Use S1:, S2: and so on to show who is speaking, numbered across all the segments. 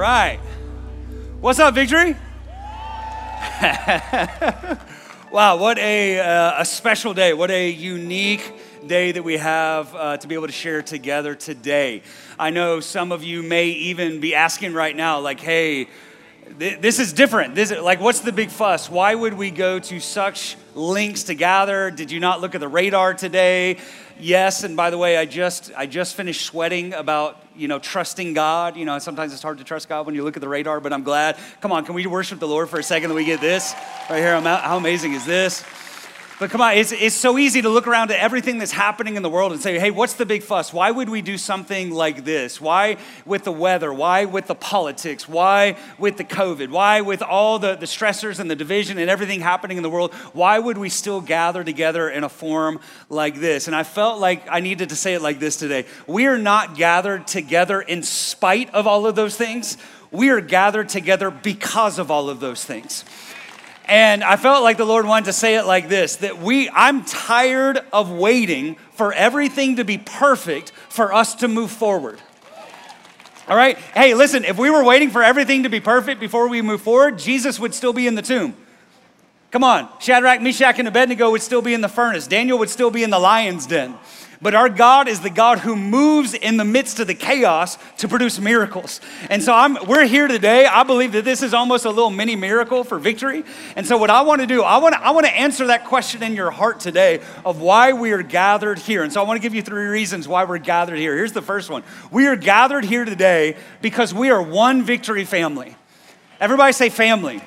S1: right. What's up, Victory? wow, what a, uh, a special day. What a unique day that we have uh, to be able to share together today. I know some of you may even be asking right now, like, hey, this is different. This is, like, what's the big fuss? Why would we go to such links to gather? Did you not look at the radar today? Yes, and by the way, I just I just finished sweating about you know trusting God. You know, sometimes it's hard to trust God when you look at the radar, but I'm glad. Come on, can we worship the Lord for a second that we get this right here? I'm out. How amazing is this? But come on, it's, it's so easy to look around at everything that's happening in the world and say, hey, what's the big fuss? Why would we do something like this? Why with the weather? Why with the politics? Why with the COVID? Why with all the, the stressors and the division and everything happening in the world? Why would we still gather together in a form like this? And I felt like I needed to say it like this today. We are not gathered together in spite of all of those things. We are gathered together because of all of those things. And I felt like the Lord wanted to say it like this that we, I'm tired of waiting for everything to be perfect for us to move forward. All right? Hey, listen, if we were waiting for everything to be perfect before we move forward, Jesus would still be in the tomb. Come on, Shadrach, Meshach, and Abednego would still be in the furnace. Daniel would still be in the lion's den. But our God is the God who moves in the midst of the chaos to produce miracles. And so I'm, we're here today. I believe that this is almost a little mini miracle for victory. And so what I want to do, I want to, I want to answer that question in your heart today of why we are gathered here. And so I want to give you three reasons why we're gathered here. Here's the first one. We are gathered here today because we are one victory family. Everybody say family.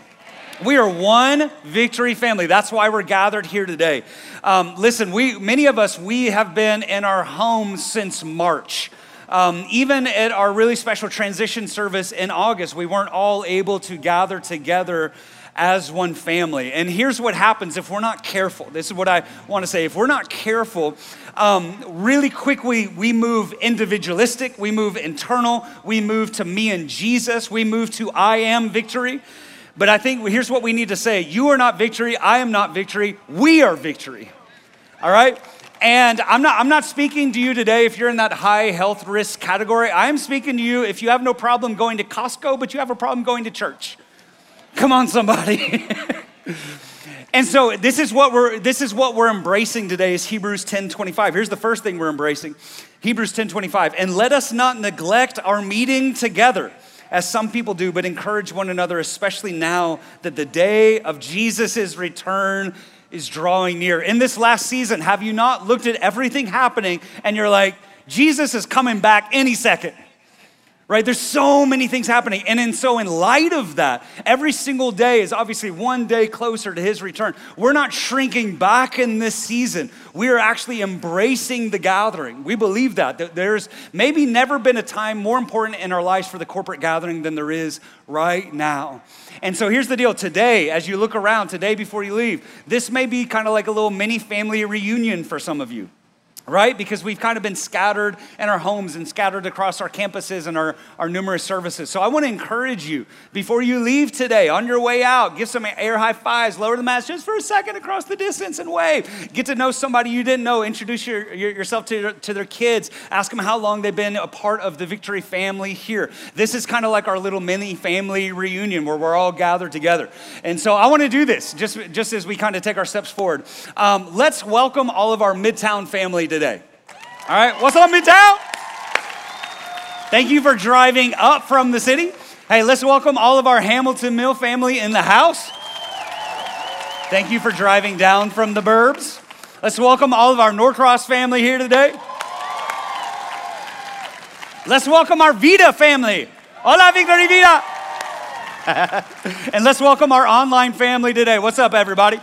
S1: We are one victory family. That's why we're gathered here today. Um, listen, we many of us we have been in our homes since March. Um, even at our really special transition service in August, we weren't all able to gather together as one family. And here's what happens if we're not careful. This is what I want to say. If we're not careful, um, really quickly we move individualistic, we move internal, we move to me and Jesus, we move to I am victory. But I think here's what we need to say You are not victory. I am not victory. We are victory. All right? And I'm not, I'm not speaking to you today if you're in that high health risk category. I am speaking to you if you have no problem going to Costco, but you have a problem going to church. Come on, somebody. and so this is what we're this is what we're embracing today is Hebrews 10 25. Here's the first thing we're embracing. Hebrews 10 25. And let us not neglect our meeting together as some people do, but encourage one another, especially now that the day of Jesus' return is drawing near. In this last season, have you not looked at everything happening and you're like, Jesus is coming back any second? Right? There's so many things happening. And in, so, in light of that, every single day is obviously one day closer to his return. We're not shrinking back in this season. We are actually embracing the gathering. We believe that. that there's maybe never been a time more important in our lives for the corporate gathering than there is right now. And so here's the deal today, as you look around, today before you leave, this may be kind of like a little mini family reunion for some of you right? Because we've kind of been scattered in our homes and scattered across our campuses and our, our numerous services. So I want to encourage you before you leave today, on your way out, give some air high fives, lower the mask just for a second across the distance and wave. Get to know somebody you didn't know, introduce your, your, yourself to, to their kids, ask them how long they've been a part of the Victory family here. This is kind of like our little mini family reunion where we're all gathered together. And so I want to do this just, just as we kind of take our steps forward. Um, let's welcome all of our Midtown family today. All right, what's up, Midtown? Thank you for driving up from the city. Hey, let's welcome all of our Hamilton Mill family in the house. Thank you for driving down from the burbs. Let's welcome all of our Norcross family here today. Let's welcome our Vida family. Hola, Victory Vida. and let's welcome our online family today. What's up, everybody?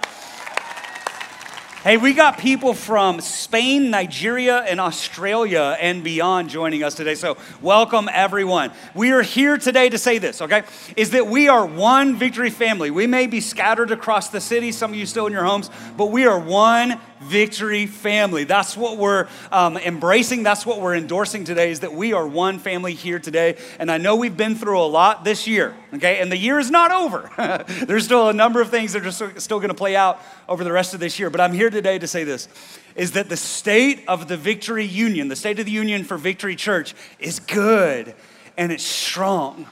S1: Hey, we got people from Spain, Nigeria, and Australia and beyond joining us today. So, welcome everyone. We are here today to say this, okay? Is that we are one victory family. We may be scattered across the city, some of you still in your homes, but we are one victory family. That's what we're um, embracing. That's what we're endorsing today is that we are one family here today. And I know we've been through a lot this year, okay? And the year is not over. There's still a number of things that are still going to play out over the rest of this year. But I'm here today to say this is that the state of the Victory Union, the state of the Union for Victory Church, is good and it's strong.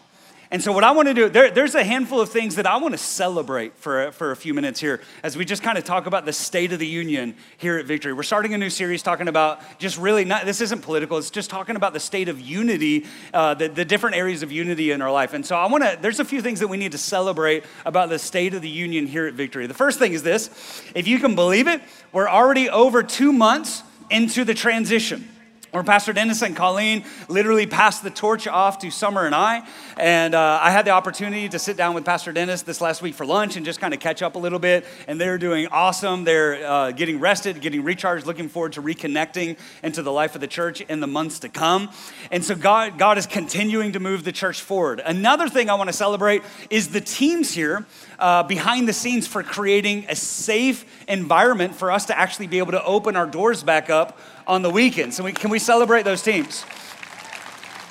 S1: And so, what I want to do, there, there's a handful of things that I want to celebrate for, for a few minutes here as we just kind of talk about the state of the union here at Victory. We're starting a new series talking about just really not, this isn't political, it's just talking about the state of unity, uh, the, the different areas of unity in our life. And so, I want to, there's a few things that we need to celebrate about the state of the union here at Victory. The first thing is this if you can believe it, we're already over two months into the transition where Pastor Dennis and Colleen literally passed the torch off to Summer and I. And uh, I had the opportunity to sit down with Pastor Dennis this last week for lunch and just kind of catch up a little bit. And they're doing awesome. They're uh, getting rested, getting recharged, looking forward to reconnecting into the life of the church in the months to come. And so God, God is continuing to move the church forward. Another thing I want to celebrate is the teams here uh, behind the scenes for creating a safe environment for us to actually be able to open our doors back up on the weekends. So we, can we celebrate those teams?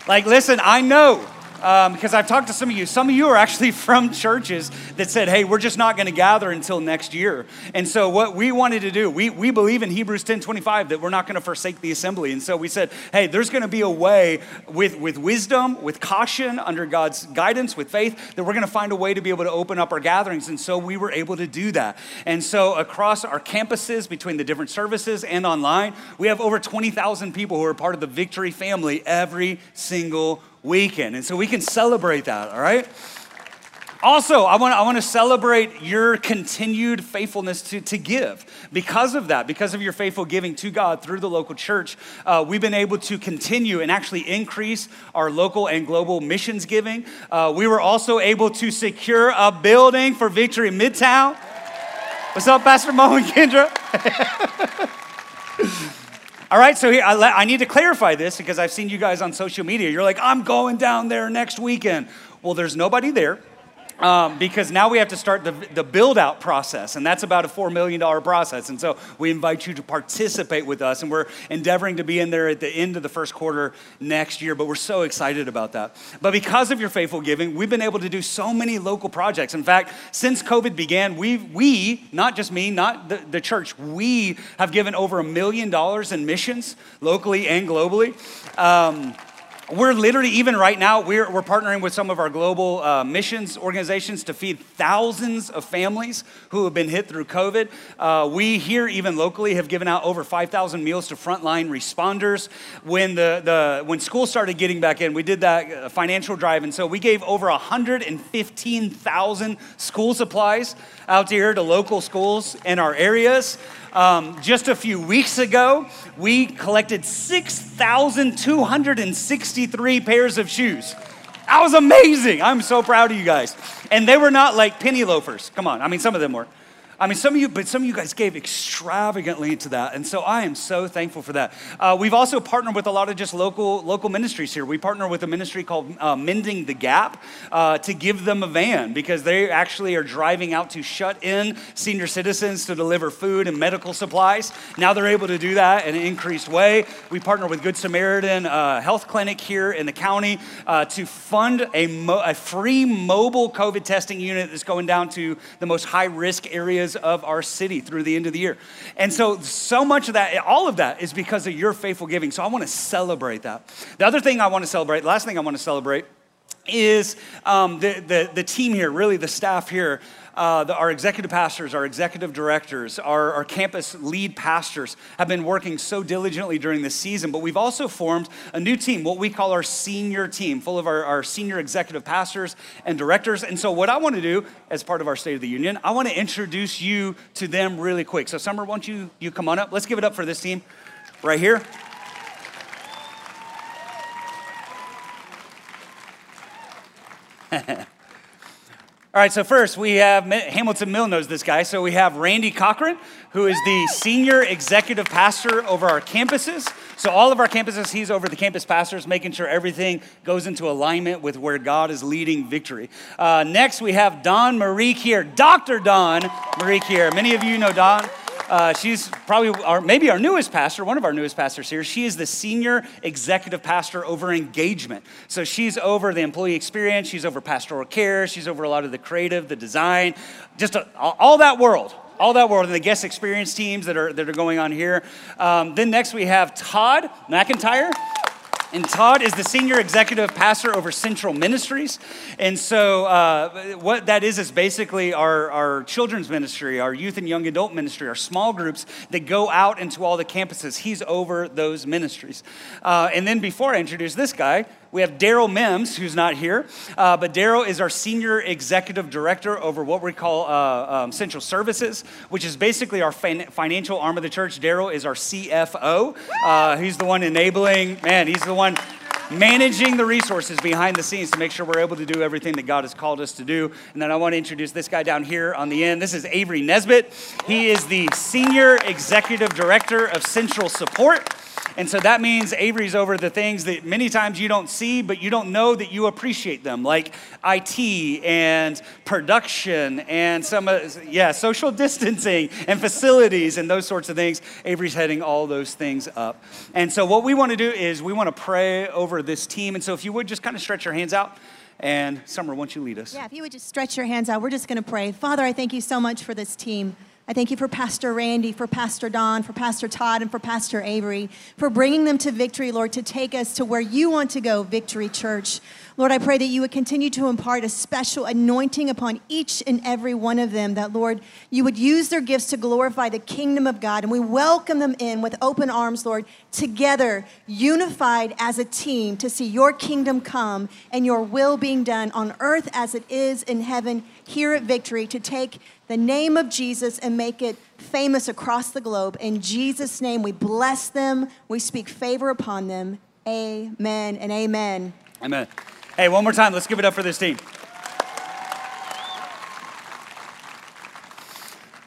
S1: Like, listen, I know um, because I've talked to some of you. Some of you are actually from churches that said, hey, we're just not going to gather until next year. And so, what we wanted to do, we, we believe in Hebrews 10 25 that we're not going to forsake the assembly. And so, we said, hey, there's going to be a way with, with wisdom, with caution, under God's guidance, with faith, that we're going to find a way to be able to open up our gatherings. And so, we were able to do that. And so, across our campuses, between the different services and online, we have over 20,000 people who are part of the Victory family every single weekend. And so we can celebrate that, all right? Also, I want, I want to celebrate your continued faithfulness to, to give. Because of that, because of your faithful giving to God through the local church, uh, we've been able to continue and actually increase our local and global missions giving. Uh, we were also able to secure a building for Victory Midtown. What's up, Pastor Mo and Kendra? All right, so here, I, I, need to clarify this because I've seen you guys on social media. You're like, I'm going down there next weekend. Well, there's nobody there um, because now we have to start the, the build out process, and that's about a $4 million process. And so we invite you to participate with us, and we're endeavoring to be in there at the end of the first quarter next year, but we're so excited about that. But because of your faithful giving, we've been able to do so many local projects. In fact, since COVID began, we, we not just me, not the, the church, we have given over a million dollars in missions locally and globally. Um, we're literally, even right now, we're, we're partnering with some of our global uh, missions organizations to feed thousands of families who have been hit through COVID. Uh, we here, even locally, have given out over 5,000 meals to frontline responders. When, the, the, when school started getting back in, we did that uh, financial drive. And so we gave over 115,000 school supplies out here to local schools in our areas. Um, just a few weeks ago, we collected 6,263 pairs of shoes. That was amazing. I'm so proud of you guys. And they were not like penny loafers. Come on. I mean, some of them were. I mean, some of you, but some of you guys gave extravagantly to that, and so I am so thankful for that. Uh, we've also partnered with a lot of just local local ministries here. We partner with a ministry called uh, Mending the Gap uh, to give them a van because they actually are driving out to shut in senior citizens to deliver food and medical supplies. Now they're able to do that in an increased way. We partner with Good Samaritan uh, Health Clinic here in the county uh, to fund a, mo- a free mobile COVID testing unit that's going down to the most high risk areas areas of our city through the end of the year. And so, so much of that, all of that is because of your faithful giving. So I want to celebrate that. The other thing I want to celebrate, the last thing I want to celebrate is um, the, the, the team here, really the staff here uh, the, our executive pastors, our executive directors, our, our campus lead pastors have been working so diligently during this season. But we've also formed a new team, what we call our senior team, full of our, our senior executive pastors and directors. And so, what I want to do as part of our State of the Union, I want to introduce you to them really quick. So, Summer, won't you, you come on up? Let's give it up for this team right here. All right, so first we have Hamilton Mill knows this guy. So we have Randy Cochran, who is the senior executive pastor over our campuses. So all of our campuses, he's over the campus pastors, making sure everything goes into alignment with where God is leading victory. Uh, next, we have Dawn Marie here, Dr. Dawn Marie here. Many of you know Dawn. Uh, she's probably our, maybe our newest pastor, one of our newest pastors here. She is the senior executive pastor over engagement. So she's over the employee experience, she's over pastoral care, she's over a lot of the creative, the design, just a, all that world all that world and the guest experience teams that are, that are going on here. Um, then next we have Todd McIntyre. And Todd is the senior executive pastor over Central Ministries. And so, uh, what that is, is basically our, our children's ministry, our youth and young adult ministry, our small groups that go out into all the campuses. He's over those ministries. Uh, and then, before I introduce this guy, we have Daryl Mims, who's not here, uh, but Daryl is our senior executive director over what we call uh, um, Central Services, which is basically our fin- financial arm of the church. Daryl is our CFO. Uh, he's the one enabling, man, he's the one managing the resources behind the scenes to make sure we're able to do everything that God has called us to do. And then I want to introduce this guy down here on the end. This is Avery Nesbitt. He is the Senior Executive Director of Central Support. And so that means Avery's over the things that many times you don't see, but you don't know that you appreciate them, like IT and production and some, yeah, social distancing and facilities and those sorts of things. Avery's heading all those things up. And so what we want to do is we want to pray over this team. And so if you would just kind of stretch your hands out. And Summer, why don't you lead us?
S2: Yeah, if you would just stretch your hands out, we're just going to pray. Father, I thank you so much for this team. I thank you for Pastor Randy, for Pastor Dawn, for Pastor Todd, and for Pastor Avery, for bringing them to victory, Lord, to take us to where you want to go, Victory Church. Lord, I pray that you would continue to impart a special anointing upon each and every one of them, that, Lord, you would use their gifts to glorify the kingdom of God. And we welcome them in with open arms, Lord, together, unified as a team to see your kingdom come and your will being done on earth as it is in heaven here at Victory, to take the name of Jesus and make it famous across the globe. In Jesus' name, we bless them, we speak favor upon them. Amen and amen.
S1: Amen. Hey, one more time, let's give it up for this team.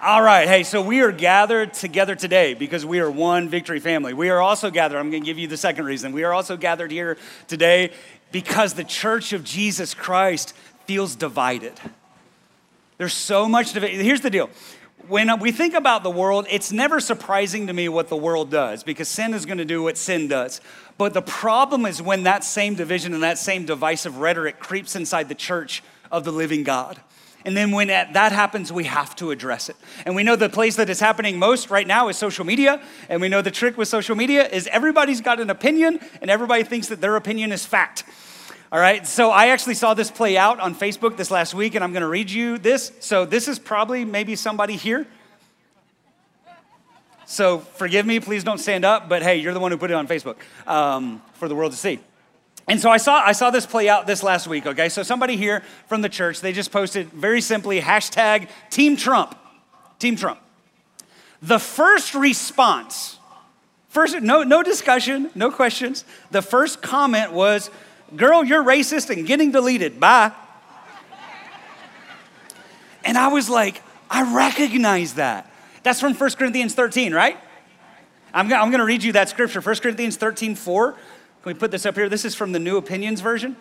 S1: All right, hey, so we are gathered together today because we are one victory family. We are also gathered, I'm gonna give you the second reason. We are also gathered here today because the church of Jesus Christ feels divided. There's so much division. Here's the deal when we think about the world, it's never surprising to me what the world does because sin is going to do what sin does. But the problem is when that same division and that same divisive rhetoric creeps inside the church of the living God. And then when that happens, we have to address it. And we know the place that is happening most right now is social media. And we know the trick with social media is everybody's got an opinion and everybody thinks that their opinion is fact. All right, so I actually saw this play out on Facebook this last week, and I'm gonna read you this. So, this is probably maybe somebody here so forgive me, please don't stand up, but hey, you're the one who put it on Facebook um, for the world to see. And so I saw, I saw this play out this last week, okay? So somebody here from the church, they just posted very simply hashtag Team Trump. Team Trump. The first response, first, no, no discussion, no questions. The first comment was, girl, you're racist and getting deleted. Bye. And I was like, I recognize that. That's from 1 Corinthians 13, right? I'm gonna, I'm gonna read you that scripture, 1 Corinthians 13, 4. Can we put this up here? This is from the New Opinions Version.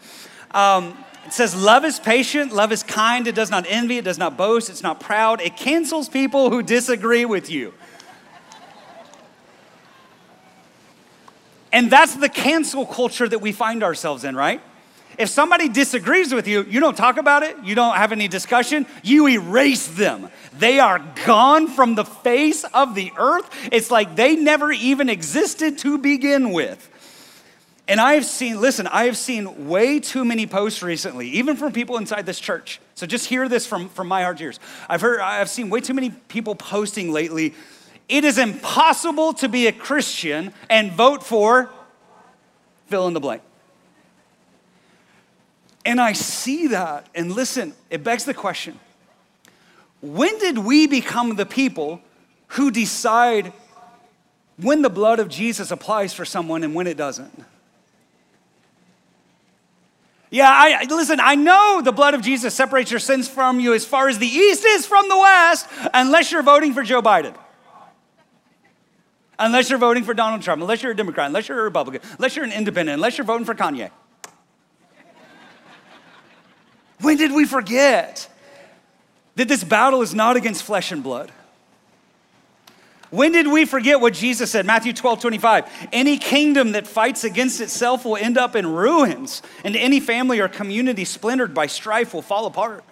S1: Um, it says, Love is patient, love is kind, it does not envy, it does not boast, it's not proud, it cancels people who disagree with you. And that's the cancel culture that we find ourselves in, right? If somebody disagrees with you, you don't talk about it, you don't have any discussion, you erase them. They are gone from the face of the earth. It's like they never even existed to begin with. And I have seen, listen, I have seen way too many posts recently, even from people inside this church. So just hear this from, from my heart ears. I've heard, I've seen way too many people posting lately. It is impossible to be a Christian and vote for fill in the blank. And I see that, and listen, it begs the question when did we become the people who decide when the blood of Jesus applies for someone and when it doesn't? Yeah, I listen, I know the blood of Jesus separates your sins from you as far as the east is from the west, unless you're voting for Joe Biden. Unless you're voting for Donald Trump, unless you're a Democrat, unless you're a Republican, unless you're an independent, unless you're voting for Kanye. When did we forget that this battle is not against flesh and blood? When did we forget what Jesus said? Matthew 12, 25. Any kingdom that fights against itself will end up in ruins, and any family or community splintered by strife will fall apart.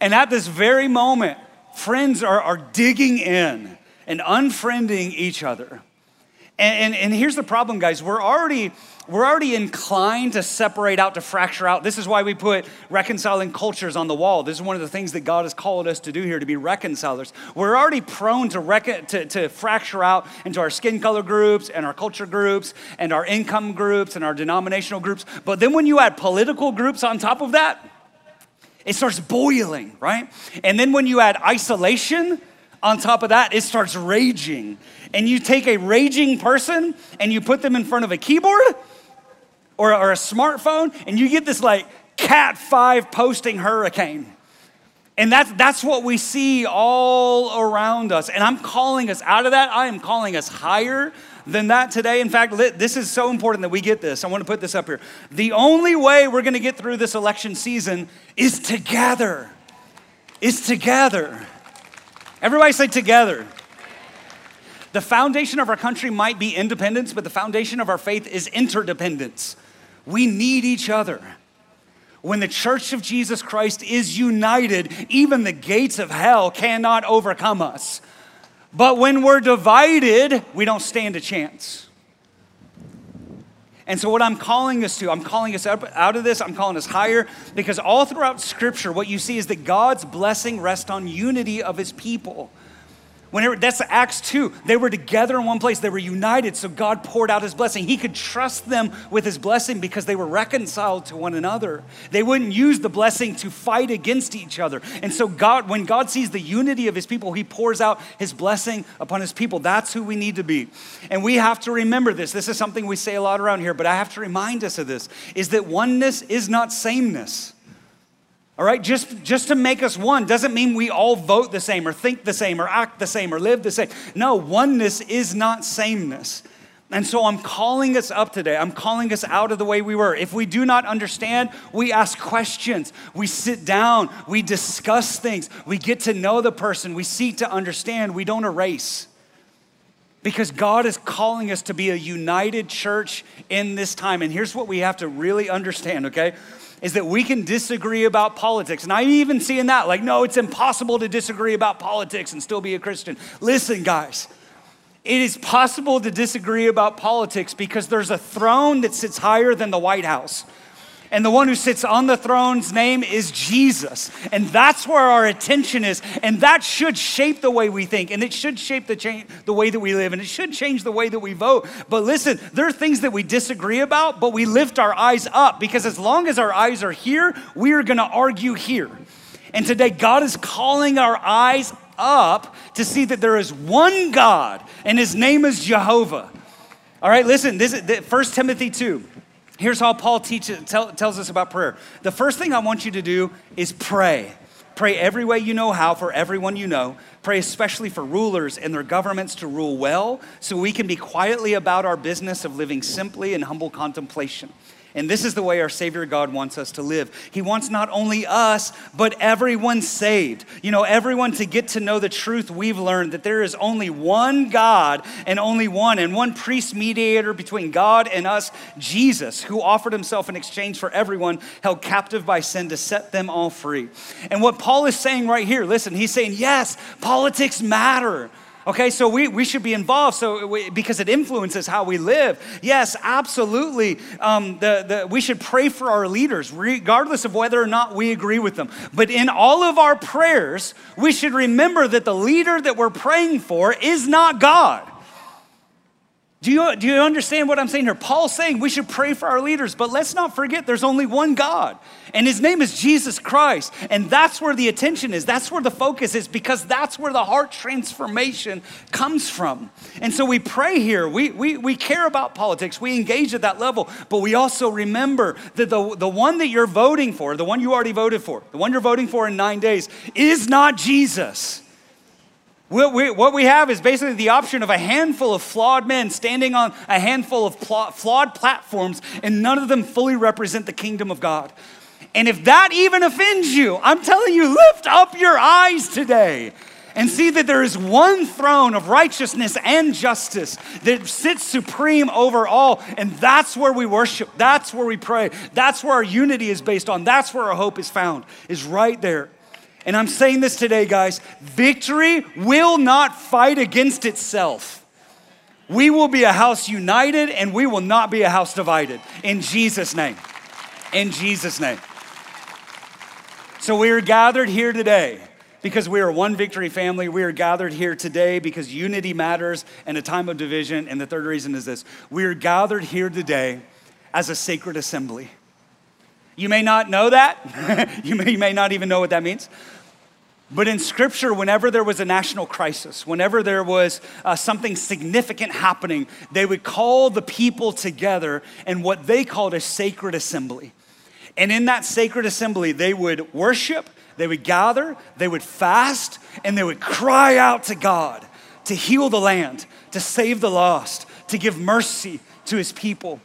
S1: And at this very moment, friends are, are digging in and unfriending each other. And, and, and here's the problem, guys. We're already we're already inclined to separate out, to fracture out. This is why we put reconciling cultures on the wall. This is one of the things that God has called us to do here, to be reconcilers. We're already prone to, to, to fracture out into our skin color groups and our culture groups and our income groups and our denominational groups. But then when you add political groups on top of that, it starts boiling, right? And then when you add isolation on top of that, it starts raging. And you take a raging person and you put them in front of a keyboard or, or a smartphone, and you get this like Cat 5 posting hurricane. And that's, that's what we see all around us. And I'm calling us out of that. I am calling us higher than that today. In fact, this is so important that we get this. I want to put this up here. The only way we're going to get through this election season is together. Is together. Everybody say together. The foundation of our country might be independence, but the foundation of our faith is interdependence. We need each other. When the church of Jesus Christ is united, even the gates of hell cannot overcome us. But when we're divided, we don't stand a chance. And so, what I'm calling us to, I'm calling us up out of this, I'm calling us higher, because all throughout Scripture, what you see is that God's blessing rests on unity of His people. Whenever that's Acts 2, they were together in one place, they were united, so God poured out his blessing. He could trust them with his blessing because they were reconciled to one another. They wouldn't use the blessing to fight against each other. And so God, when God sees the unity of his people, he pours out his blessing upon his people. That's who we need to be. And we have to remember this. This is something we say a lot around here, but I have to remind us of this is that oneness is not sameness. All right, just, just to make us one doesn't mean we all vote the same or think the same or act the same or live the same. No, oneness is not sameness. And so I'm calling us up today. I'm calling us out of the way we were. If we do not understand, we ask questions. We sit down. We discuss things. We get to know the person. We seek to understand. We don't erase. Because God is calling us to be a united church in this time. And here's what we have to really understand, okay? Is that we can disagree about politics. And I even see in that like, no, it's impossible to disagree about politics and still be a Christian. Listen, guys, it is possible to disagree about politics because there's a throne that sits higher than the White House. And the one who sits on the throne's name is Jesus. And that's where our attention is. And that should shape the way we think. And it should shape the, cha- the way that we live. And it should change the way that we vote. But listen, there are things that we disagree about, but we lift our eyes up because as long as our eyes are here, we are going to argue here. And today, God is calling our eyes up to see that there is one God, and his name is Jehovah. All right, listen, this is 1 Timothy 2. Here's how Paul teaches, tell, tells us about prayer. The first thing I want you to do is pray. Pray every way you know how for everyone you know. Pray especially for rulers and their governments to rule well so we can be quietly about our business of living simply in humble contemplation. And this is the way our Savior God wants us to live. He wants not only us, but everyone saved. You know, everyone to get to know the truth we've learned that there is only one God and only one, and one priest mediator between God and us, Jesus, who offered himself in exchange for everyone held captive by sin to set them all free. And what Paul is saying right here, listen, he's saying, yes, politics matter. Okay, so we, we should be involved so we, because it influences how we live. Yes, absolutely. Um, the, the, we should pray for our leaders, regardless of whether or not we agree with them. But in all of our prayers, we should remember that the leader that we're praying for is not God. Do you, do you understand what I'm saying here? Paul's saying we should pray for our leaders, but let's not forget there's only one God, and his name is Jesus Christ. And that's where the attention is, that's where the focus is, because that's where the heart transformation comes from. And so we pray here, we, we, we care about politics, we engage at that level, but we also remember that the, the one that you're voting for, the one you already voted for, the one you're voting for in nine days, is not Jesus. What we, what we have is basically the option of a handful of flawed men standing on a handful of pl- flawed platforms, and none of them fully represent the kingdom of God. And if that even offends you, I'm telling you, lift up your eyes today and see that there is one throne of righteousness and justice that sits supreme over all. And that's where we worship. That's where we pray. That's where our unity is based on. That's where our hope is found, is right there and I'm saying this today, guys victory will not fight against itself. We will be a house united and we will not be a house divided. In Jesus' name. In Jesus' name. So we are gathered here today because we are one victory family. We are gathered here today because unity matters in a time of division. And the third reason is this we are gathered here today as a sacred assembly. You may not know that, you, may, you may not even know what that means. But in scripture, whenever there was a national crisis, whenever there was uh, something significant happening, they would call the people together in what they called a sacred assembly. And in that sacred assembly, they would worship, they would gather, they would fast, and they would cry out to God to heal the land, to save the lost, to give mercy to his people.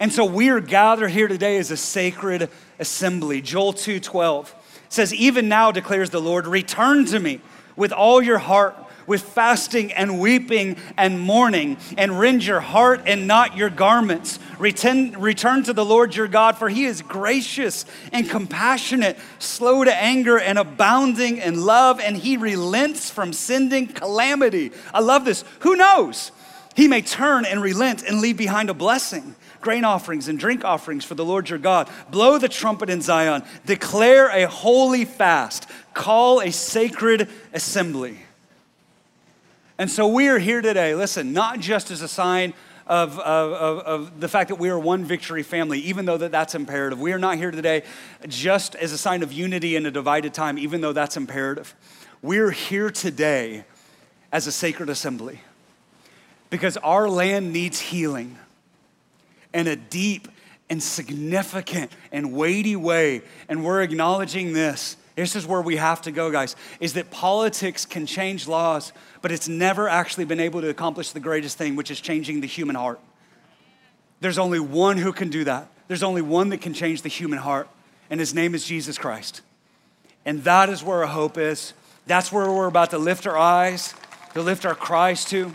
S1: And so we are gathered here today as a sacred assembly. Joel 2:12 says, Even now declares the Lord, return to me with all your heart, with fasting and weeping and mourning, and rend your heart and not your garments. Return, return to the Lord your God, for he is gracious and compassionate, slow to anger, and abounding in love, and he relents from sending calamity. I love this. Who knows? He may turn and relent and leave behind a blessing grain offerings and drink offerings for the Lord your God. Blow the trumpet in Zion. Declare a holy fast. Call a sacred assembly. And so we are here today, listen, not just as a sign of, of, of, of, the fact that we are one victory family, even though that that's imperative. We are not here today just as a sign of unity in a divided time, even though that's imperative. We're here today as a sacred assembly because our land needs healing in a deep and significant and weighty way. And we're acknowledging this. This is where we have to go, guys, is that politics can change laws, but it's never actually been able to accomplish the greatest thing, which is changing the human heart. There's only one who can do that. There's only one that can change the human heart, and his name is Jesus Christ. And that is where our hope is. That's where we're about to lift our eyes, to lift our cries to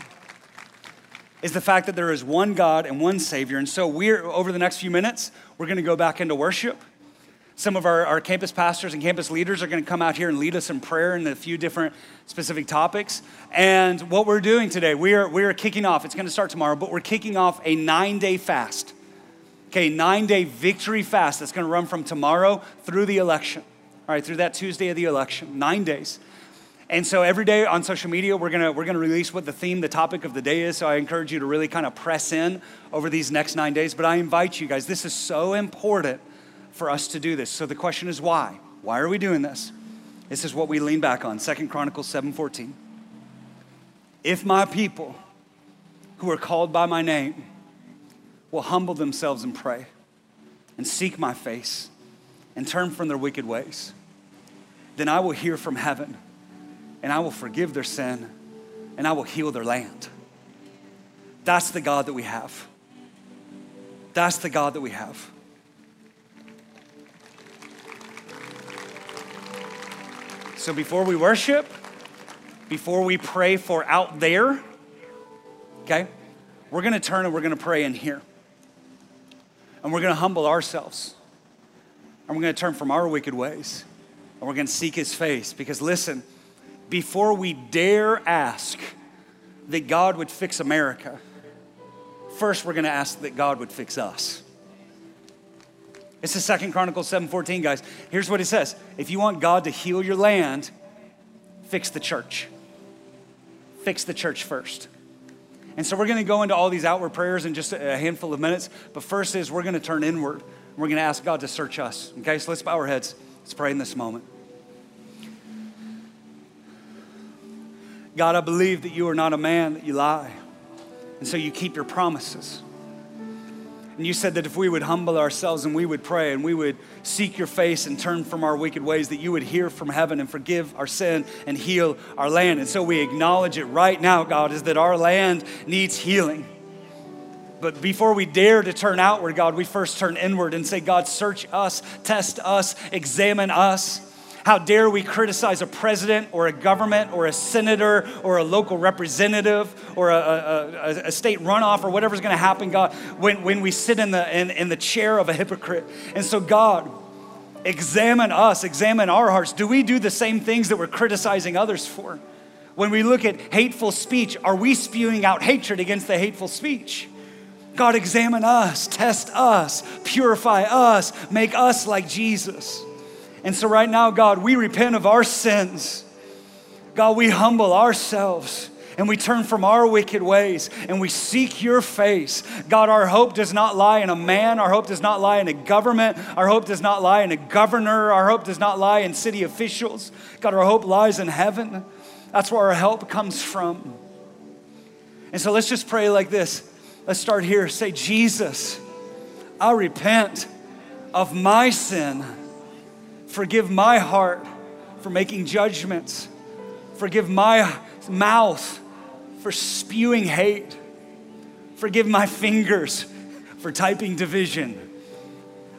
S1: is the fact that there is one God and one Savior. And so we're, over the next few minutes, we're gonna go back into worship. Some of our, our campus pastors and campus leaders are gonna come out here and lead us in prayer in a few different specific topics. And what we're doing today, we are, we are kicking off, it's gonna start tomorrow, but we're kicking off a nine day fast. Okay, nine day victory fast that's gonna run from tomorrow through the election. All right, through that Tuesday of the election, nine days. And so every day on social media, we're gonna, we're gonna release what the theme, the topic of the day is. So I encourage you to really kind of press in over these next nine days. But I invite you guys, this is so important for us to do this. So the question is why? Why are we doing this? This is what we lean back on, Second Chronicles 7:14. If my people who are called by my name will humble themselves and pray and seek my face and turn from their wicked ways, then I will hear from heaven and I will forgive their sin and I will heal their land. That's the God that we have. That's the God that we have. So before we worship, before we pray for out there, okay, we're gonna turn and we're gonna pray in here. And we're gonna humble ourselves. And we're gonna turn from our wicked ways. And we're gonna seek his face. Because listen, before we dare ask that God would fix America, first we're going to ask that God would fix us. It's the Second Chronicles 7:14, guys. Here's what it says: If you want God to heal your land, fix the church. Fix the church first. And so we're going to go into all these outward prayers in just a handful of minutes. But first is we're going to turn inward. We're going to ask God to search us. Okay, so let's bow our heads. Let's pray in this moment. God, I believe that you are not a man that you lie. And so you keep your promises. And you said that if we would humble ourselves and we would pray and we would seek your face and turn from our wicked ways, that you would hear from heaven and forgive our sin and heal our land. And so we acknowledge it right now, God, is that our land needs healing. But before we dare to turn outward, God, we first turn inward and say, God, search us, test us, examine us. How dare we criticize a president or a government or a senator or a local representative or a, a, a state runoff or whatever's going to happen, God, when, when we sit in the, in, in the chair of a hypocrite. And so, God, examine us, examine our hearts. Do we do the same things that we're criticizing others for? When we look at hateful speech, are we spewing out hatred against the hateful speech? God, examine us, test us, purify us, make us like Jesus. And so, right now, God, we repent of our sins. God, we humble ourselves and we turn from our wicked ways and we seek your face. God, our hope does not lie in a man. Our hope does not lie in a government. Our hope does not lie in a governor. Our hope does not lie in city officials. God, our hope lies in heaven. That's where our help comes from. And so let's just pray like this. Let's start here. Say, Jesus, I repent of my sin. Forgive my heart for making judgments. Forgive my mouth for spewing hate. Forgive my fingers for typing division.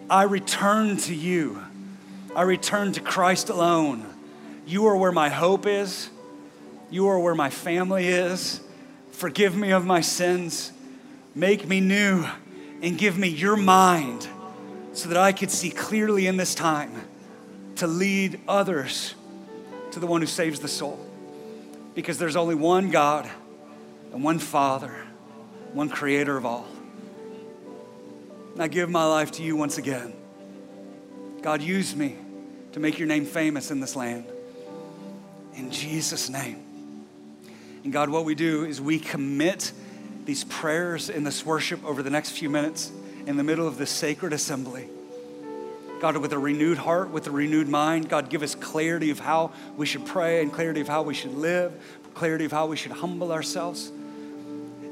S1: I return to you. I return to Christ alone. You are where my hope is. You are where my family is. Forgive me of my sins. Make me new and give me your mind so that I could see clearly in this time to lead others to the one who saves the soul. Because there's only one God and one Father, one creator of all. And I give my life to you once again. God, use me to make your name famous in this land. In Jesus' name. And God, what we do is we commit these prayers in this worship over the next few minutes in the middle of this sacred assembly. God, with a renewed heart, with a renewed mind, God, give us clarity of how we should pray and clarity of how we should live, clarity of how we should humble ourselves.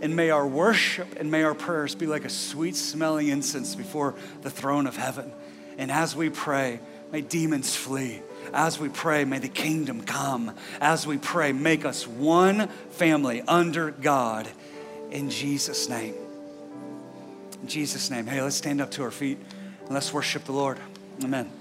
S1: And may our worship and may our prayers be like a sweet smelling incense before the throne of heaven. And as we pray, may demons flee. As we pray, may the kingdom come. As we pray, make us one family under God. In Jesus' name. In Jesus' name. Hey, let's stand up to our feet and let's worship the Lord. Amen.